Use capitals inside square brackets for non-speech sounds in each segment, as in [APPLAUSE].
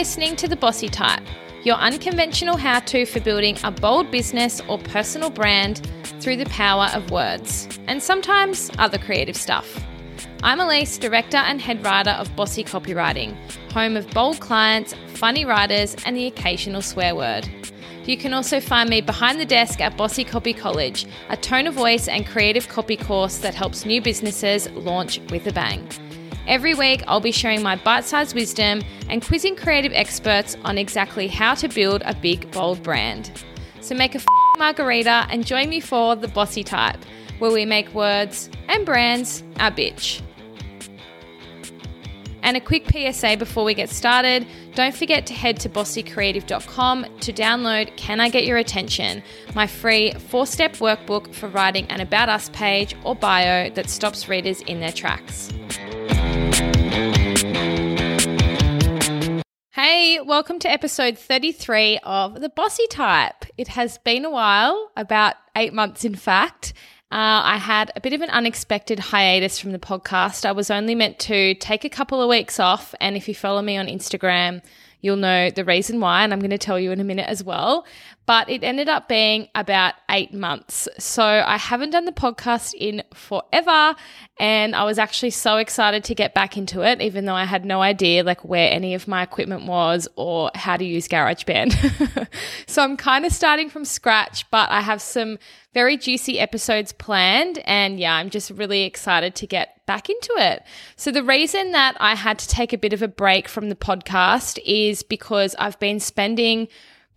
listening to The Bossy Type, your unconventional how to for building a bold business or personal brand through the power of words, and sometimes other creative stuff. I'm Alyce, director and head writer of Bossy Copywriting, home of bold clients, funny writers, and the occasional swear word. You can also find me behind the desk at Bossy Copy College, a tone of voice and creative copy course that helps new businesses launch with a bang. Every week, I'll be sharing my bite sized wisdom and quizzing creative experts on exactly how to build a big, bold brand. So make a f- margarita and join me for The Bossy Type, where we make words and brands our bitch. And a quick PSA before we get started don't forget to head to bossycreative.com to download Can I Get Your Attention, my free four step workbook for writing an About Us page or bio that stops readers in their tracks. Hey, welcome to episode 33 of The Bossy Type. It has been a while, about eight months in fact. Uh, I had a bit of an unexpected hiatus from the podcast. I was only meant to take a couple of weeks off, and if you follow me on Instagram, you'll know the reason why, and I'm going to tell you in a minute as well but it ended up being about eight months. So I haven't done the podcast in forever. And I was actually so excited to get back into it, even though I had no idea like where any of my equipment was or how to use GarageBand. [LAUGHS] so I'm kind of starting from scratch, but I have some very juicy episodes planned. And yeah, I'm just really excited to get back into it. So the reason that I had to take a bit of a break from the podcast is because I've been spending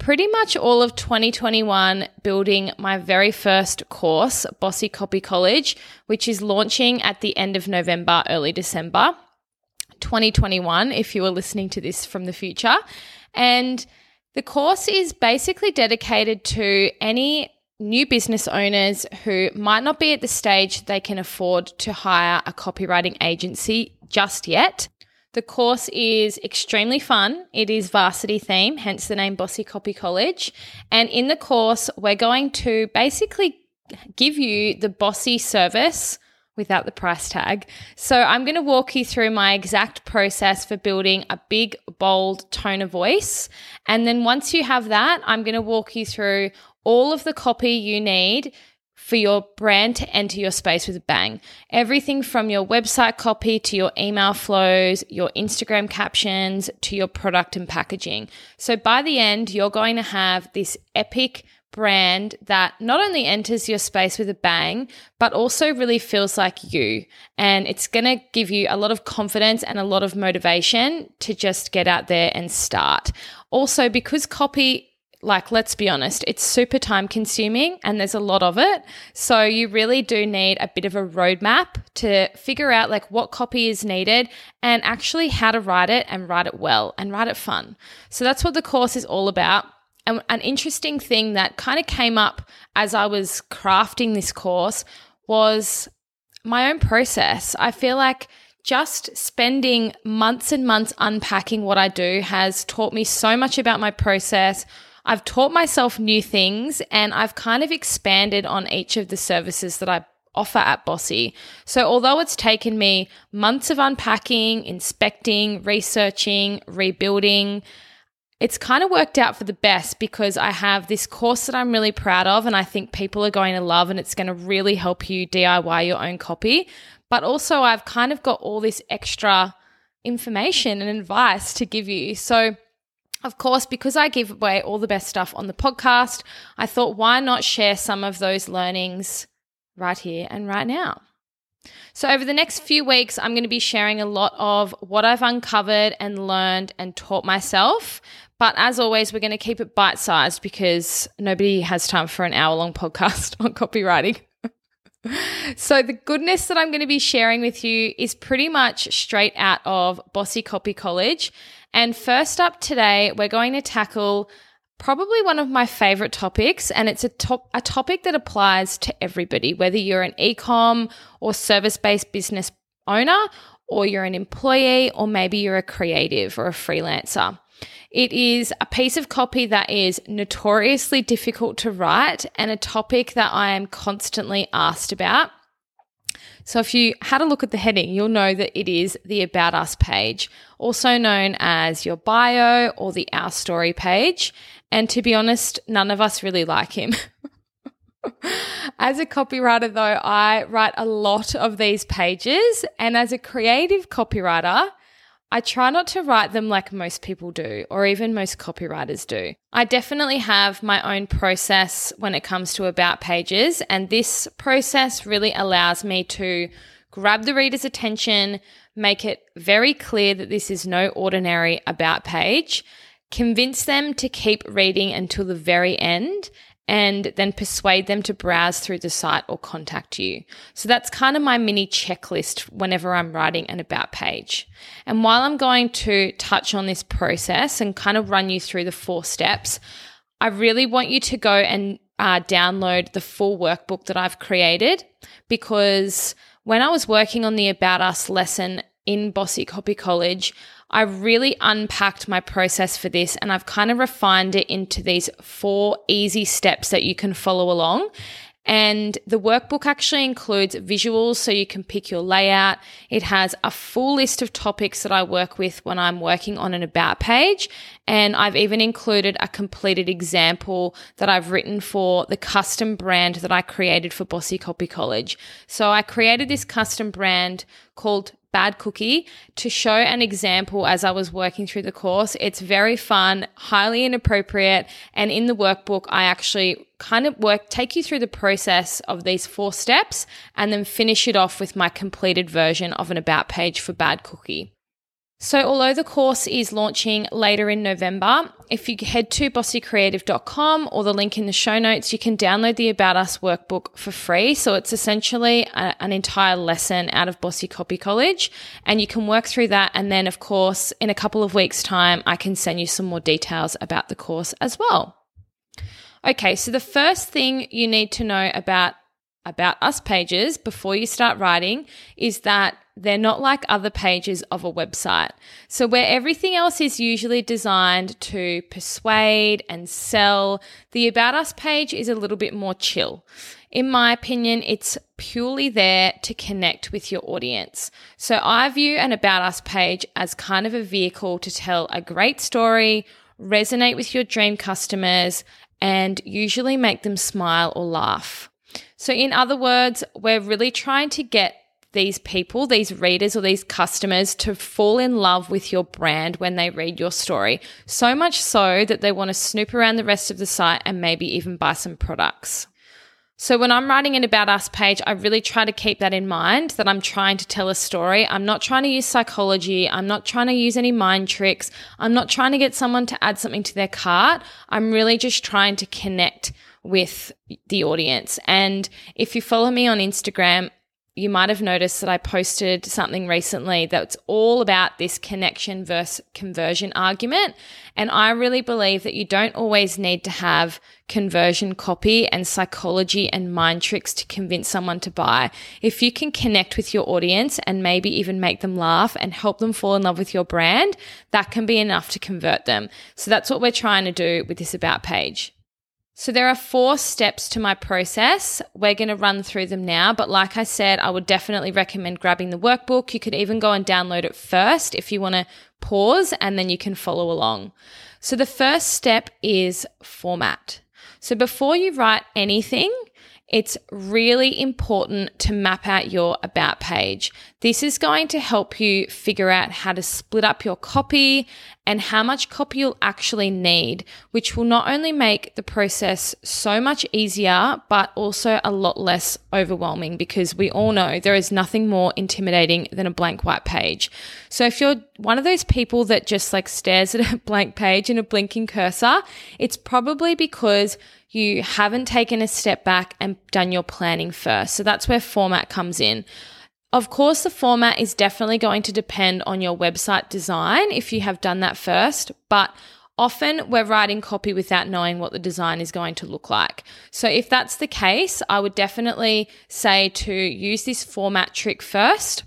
pretty much all of 2021 building my very first course, Bossy Copy College, which is launching at the end of November, early December 2021, if you are listening to this from the future. And the course is basically dedicated to any new business owners who might not be at the stage they can afford to hire a copywriting agency just yet, the course is extremely fun. It is varsity theme, hence the name Bossy Copy College. And in the course, we're going to basically give you the bossy service without the price tag. So I'm going to walk you through my exact process for building a big, bold tone of voice. And then once you have that, I'm going to walk you through all of the copy you need for your brand to enter your space with a bang. Everything from your website copy to your email flows, your Instagram captions to your product and packaging. So by the end, you're going to have this epic brand that not only enters your space with a bang, but also really feels like you. And it's going to give you a lot of confidence and a lot of motivation to just get out there and start. Also, because copy like let's be honest it's super time consuming and there's a lot of it. So you really do need a bit of a roadmap to figure out like what copy is needed and actually how to write it and write it well and write it fun. So that's what the course is all about. And an interesting thing that kind of came up as i was crafting this course was my own process. I feel like just spending months and months unpacking what I do has taught me so much about my process, I've taught myself new things and I've kind of expanded on each of the services that I offer at Bossy. So, although it's taken me months of unpacking, inspecting, researching, rebuilding, it's kind of worked out for the best because I have this course that I'm really proud of and I think people are going to love and it's going to really help you DIY your own copy. But also, I've kind of got all this extra information and advice to give you. So, of course, because I give away all the best stuff on the podcast, I thought why not share some of those learnings right here and right now. So, over the next few weeks, I'm going to be sharing a lot of what I've uncovered and learned and taught myself. But as always, we're going to keep it bite sized because nobody has time for an hour long [LAUGHS] podcast on copywriting. So, the goodness that I'm going to be sharing with you is pretty much straight out of Bossy Copy College. And first up today, we're going to tackle probably one of my favorite topics, and it's a, top, a topic that applies to everybody, whether you're an e-com or service-based business owner, or you're an employee, or maybe you're a creative or a freelancer. It is a piece of copy that is notoriously difficult to write and a topic that I am constantly asked about. So if you had a look at the heading, you'll know that it is the About Us page, also known as your bio or the Our Story page. And to be honest, none of us really like him. [LAUGHS] as a copywriter, though, I write a lot of these pages. And as a creative copywriter, I try not to write them like most people do, or even most copywriters do. I definitely have my own process when it comes to about pages, and this process really allows me to grab the reader's attention, make it very clear that this is no ordinary about page, convince them to keep reading until the very end, and then persuade them to browse through the site or contact you. So that's kind of my mini checklist whenever I'm writing an about page. And while I'm going to touch on this process and kind of run you through the four steps, I really want you to go and uh, download the full workbook that I've created because when I was working on the About Us lesson in Bossy Copy College, I really unpacked my process for this and I've kind of refined it into these four easy steps that you can follow along. And the workbook actually includes visuals so you can pick your layout. It has a full list of topics that I work with when I'm working on an about page. And I've even included a completed example that I've written for the custom brand that I created for Bossy Copy College. So I created this custom brand called Bad Cookie to show an example as I was working through the course. It's very fun, highly inappropriate, and in the workbook, I actually kind of work, take you through the process of these four steps and then finish it off with my completed version of an about page for Bad Cookie. So, although the course is launching later in November, if you head to bossycreative.com or the link in the show notes, you can download the About Us workbook for free. So, it's essentially a, an entire lesson out of Bossy Copy College, and you can work through that. And then, of course, in a couple of weeks' time, I can send you some more details about the course as well. Okay, so the first thing you need to know about about us pages before you start writing is that they're not like other pages of a website. So, where everything else is usually designed to persuade and sell, the About Us page is a little bit more chill. In my opinion, it's purely there to connect with your audience. So, I view an About Us page as kind of a vehicle to tell a great story, resonate with your dream customers, and usually make them smile or laugh. So, in other words, we're really trying to get these people, these readers or these customers to fall in love with your brand when they read your story. So much so that they want to snoop around the rest of the site and maybe even buy some products. So when I'm writing an about us page, I really try to keep that in mind that I'm trying to tell a story. I'm not trying to use psychology. I'm not trying to use any mind tricks. I'm not trying to get someone to add something to their cart. I'm really just trying to connect with the audience. And if you follow me on Instagram, you might have noticed that I posted something recently that's all about this connection versus conversion argument. And I really believe that you don't always need to have conversion copy and psychology and mind tricks to convince someone to buy. If you can connect with your audience and maybe even make them laugh and help them fall in love with your brand, that can be enough to convert them. So that's what we're trying to do with this about page. So there are four steps to my process. We're going to run through them now, but like I said, I would definitely recommend grabbing the workbook. You could even go and download it first if you want to pause and then you can follow along. So the first step is format. So before you write anything, it's really important to map out your about page. This is going to help you figure out how to split up your copy and how much copy you'll actually need, which will not only make the process so much easier, but also a lot less overwhelming because we all know there is nothing more intimidating than a blank white page. So if you're one of those people that just like stares at a [LAUGHS] blank page and a blinking cursor, it's probably because you haven't taken a step back and done your planning first. So that's where format comes in. Of course, the format is definitely going to depend on your website design if you have done that first, but often we're writing copy without knowing what the design is going to look like. So if that's the case, I would definitely say to use this format trick first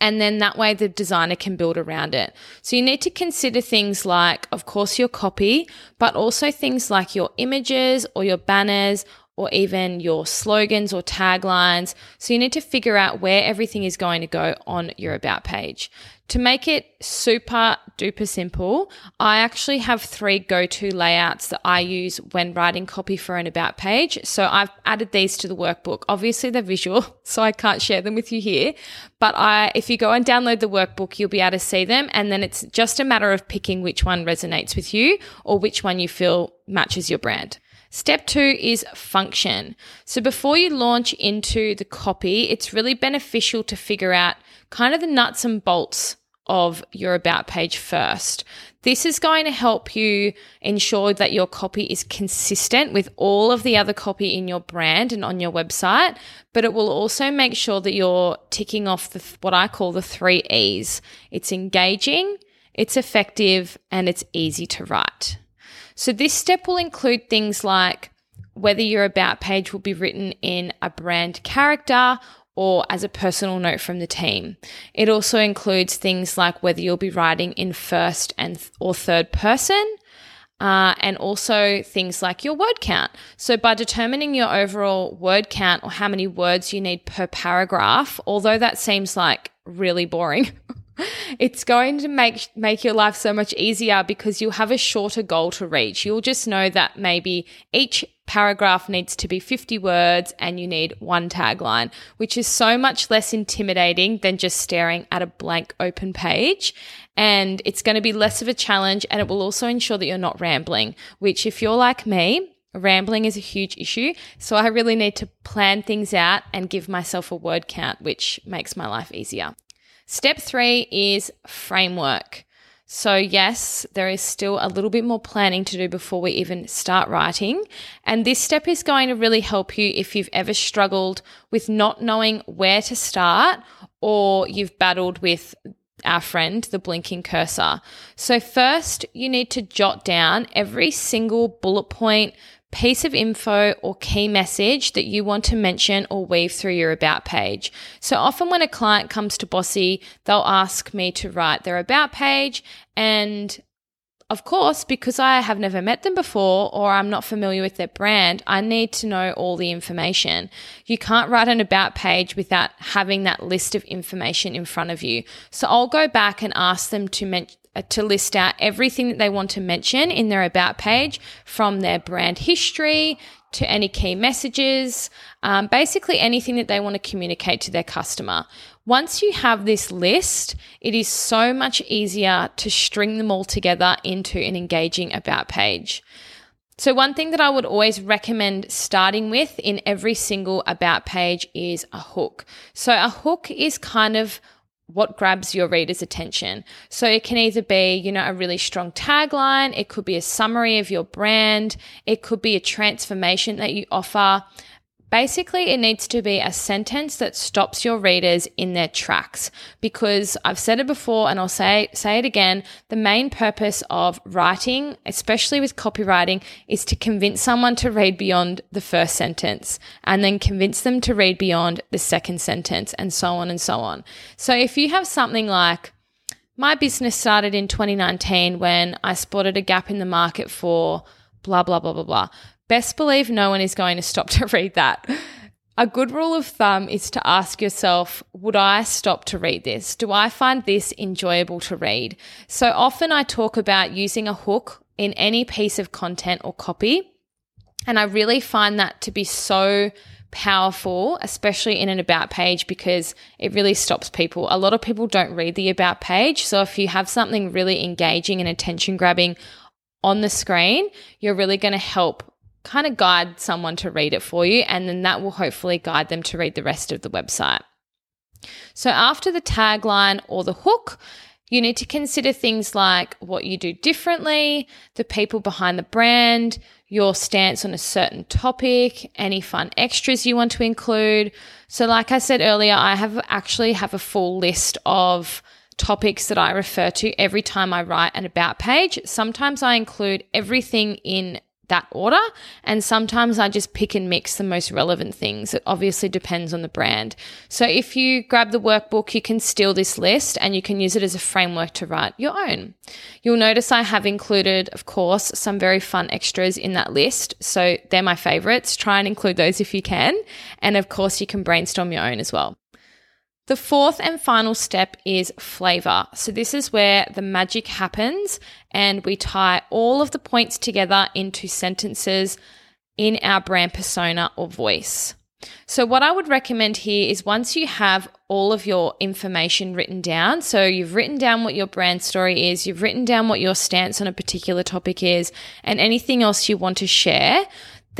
and then that way the designer can build around it. So you need to consider things like, of course, your copy, but also things like your images or your banners or even your slogans or taglines. So you need to figure out where everything is going to go on your about page. To make it super duper simple, I actually have three go to layouts that I use when writing copy for an about page. So I've added these to the workbook. Obviously, they're visual, [LAUGHS] so I can't share them with you here. But I, if you go and download the workbook, you'll be able to see them. And then it's just a matter of picking which one resonates with you or which one you feel matches your brand. Step two is function. So before you launch into the copy, it's really beneficial to figure out kind of the nuts and bolts of your about page first. This is going to help you ensure that your copy is consistent with all of the other copy in your brand and on your website, but it will also make sure that you're ticking off the, what I call the three E's. It's engaging, it's effective, and it's easy to write. So this step will include things like whether your about page will be written in a brand character or as a personal note from the team. It also includes things like whether you'll be writing in first and th- or third person. Uh, and also things like your word count. So, by determining your overall word count or how many words you need per paragraph, although that seems like really boring, [LAUGHS] [LAUGHS] it's going to make make your life so much easier because you'll have a shorter goal to reach. You'll just know that maybe each paragraph needs to be 50 words and you need one tagline, which is so much less intimidating than just staring at a blank open page. And it's going to be less of a challenge and it will also ensure that you're not rambling, which if you're like me, Rambling is a huge issue. So I really need to plan things out and give myself a word count, which makes my life easier. Step three is framework. So, yes, there is still a little bit more planning to do before we even start writing. And this step is going to really help you if you've ever struggled with not knowing where to start or you've battled with our friend, the blinking cursor. So, first, you need to jot down every single bullet point, piece of info or key message that you want to mention or weave through your about page. So often when a client comes to Bossy, they'll ask me to write their about page and of course, because I have never met them before or I'm not familiar with their brand, I need to know all the information. You can't write an about page without having that list of information in front of you. So I'll go back and ask them to mention to list out everything that they want to mention in their about page from their brand history to any key messages, um, basically anything that they want to communicate to their customer. Once you have this list, it is so much easier to string them all together into an engaging about page. So, one thing that I would always recommend starting with in every single about page is a hook. So, a hook is kind of what grabs your reader's attention. So it can either be, you know, a really strong tagline, it could be a summary of your brand, it could be a transformation that you offer, Basically, it needs to be a sentence that stops your readers in their tracks because I've said it before and I'll say say it again, the main purpose of writing, especially with copywriting, is to convince someone to read beyond the first sentence and then convince them to read beyond the second sentence and so on and so on. So if you have something like my business started in 2019 when I spotted a gap in the market for blah blah blah blah blah best believe no one is going to stop to [LAUGHS] read that. A good rule of thumb is to ask yourself, would I stop to read this? Do I find this enjoyable to read? So often I talk about using a hook in any piece of content or copy. And I really find that to be so powerful, especially in an about page, because it really stops people. A lot of people don't read the about page. So if you have something really engaging and attention grabbing on the screen, you're really going to help kind of guide someone to read it for you, and then that will hopefully guide them to read the rest of the website. So, after the tagline or the hook, you need to consider things like what you do differently, the people behind the brand, your stance on a certain topic, any fun extras you want to include. So like I said earlier, I have actually have a full list of topics that I refer to every time I write an about page. Sometimes I include everything in that order. And sometimes I just pick and mix the most relevant things. It obviously depends on the brand. So if you grab the workbook, you can steal this list and you can use it as a framework to write your own. You'll notice I have included, of course, some very fun extras in that list. So they're my favorites. Try and include those if you can. And of course, you can brainstorm your own as well. The fourth and final step is flavor. So, this is where the magic happens, and we tie all of the points together into sentences in our brand persona or voice. So, what I would recommend here is once you have all of your information written down, so you've written down what your brand story is, you've written down what your stance on a particular topic is, and anything else you want to share,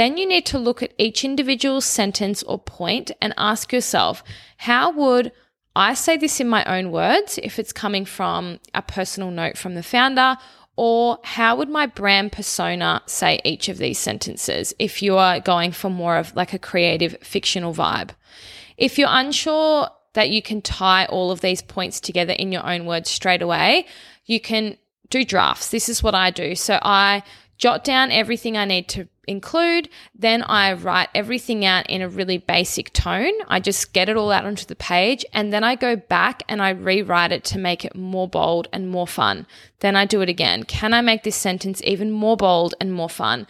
then you need to look at each individual sentence or point and ask yourself, how would I say this in my own words if it's coming from a personal note from the founder? Or how would my brand persona say each of these sentences if you are going for more of like a creative fictional vibe? If you're unsure that you can tie all of these points together in your own words straight away, you can do drafts. This is what I do. So I jot down everything I need to include. Then I write everything out in a really basic tone. I just get it all out onto the page and then I go back and I rewrite it to make it more bold and more fun. Then I do it again. Can I make this sentence even more bold and more fun?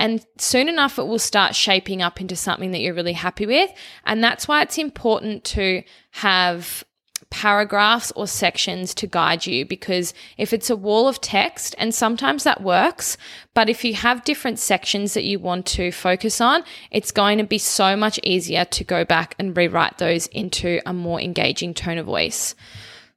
And soon enough, it will start shaping up into something that you're really happy with. And that's why it's important to have paragraphs or sections to guide you because if it's a wall of text, and sometimes that works, but if you have different sections that you want to focus on, it's going to be so much easier to go back and rewrite those into a more engaging tone of voice.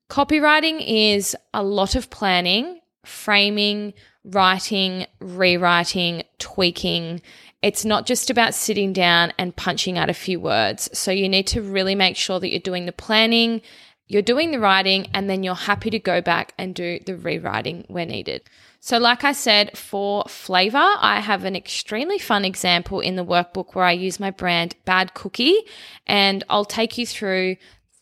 Copywriting is a lot of planning, framing, writing, rewriting, tweaking. It's not just about sitting down and punching out a few words. So you need to really make sure that you're doing the planning you're doing the writing and then you're happy to go back and do the rewriting where needed. So, like I said, for flavor, I have an extremely fun example in the workbook where I use my brand Bad Cookie, and I'll take you through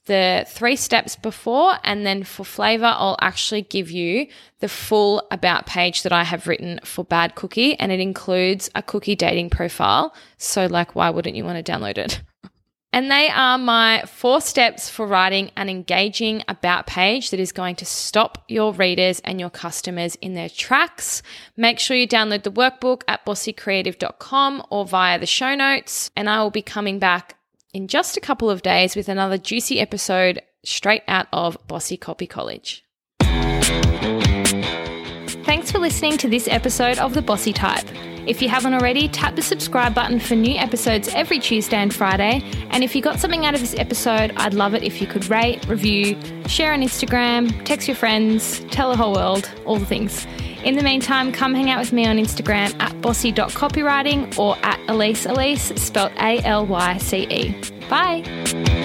the three steps before. And then for flavor, I'll actually give you the full about page that I have written for Bad Cookie, and it includes a cookie dating profile. So, like, why wouldn't you want to download it? [LAUGHS] And they are my four steps for writing an engaging about page that is going to stop your readers and your customers in their tracks. Make sure you download the workbook at bossycreative.com or via the show notes. And I will be coming back in just a couple of days with another juicy episode straight out of Bossy Copy College. Thanks for listening to this episode of The Bossy Type. If you haven't already, tap the subscribe button for new episodes every Tuesday and Friday. And if you got something out of this episode, I'd love it if you could rate, review, share on Instagram, text your friends, tell the whole world, all the things. In the meantime, come hang out with me on Instagram at bossy.copywriting or at Alyce Alyce, spelled A L Y C E. Bye.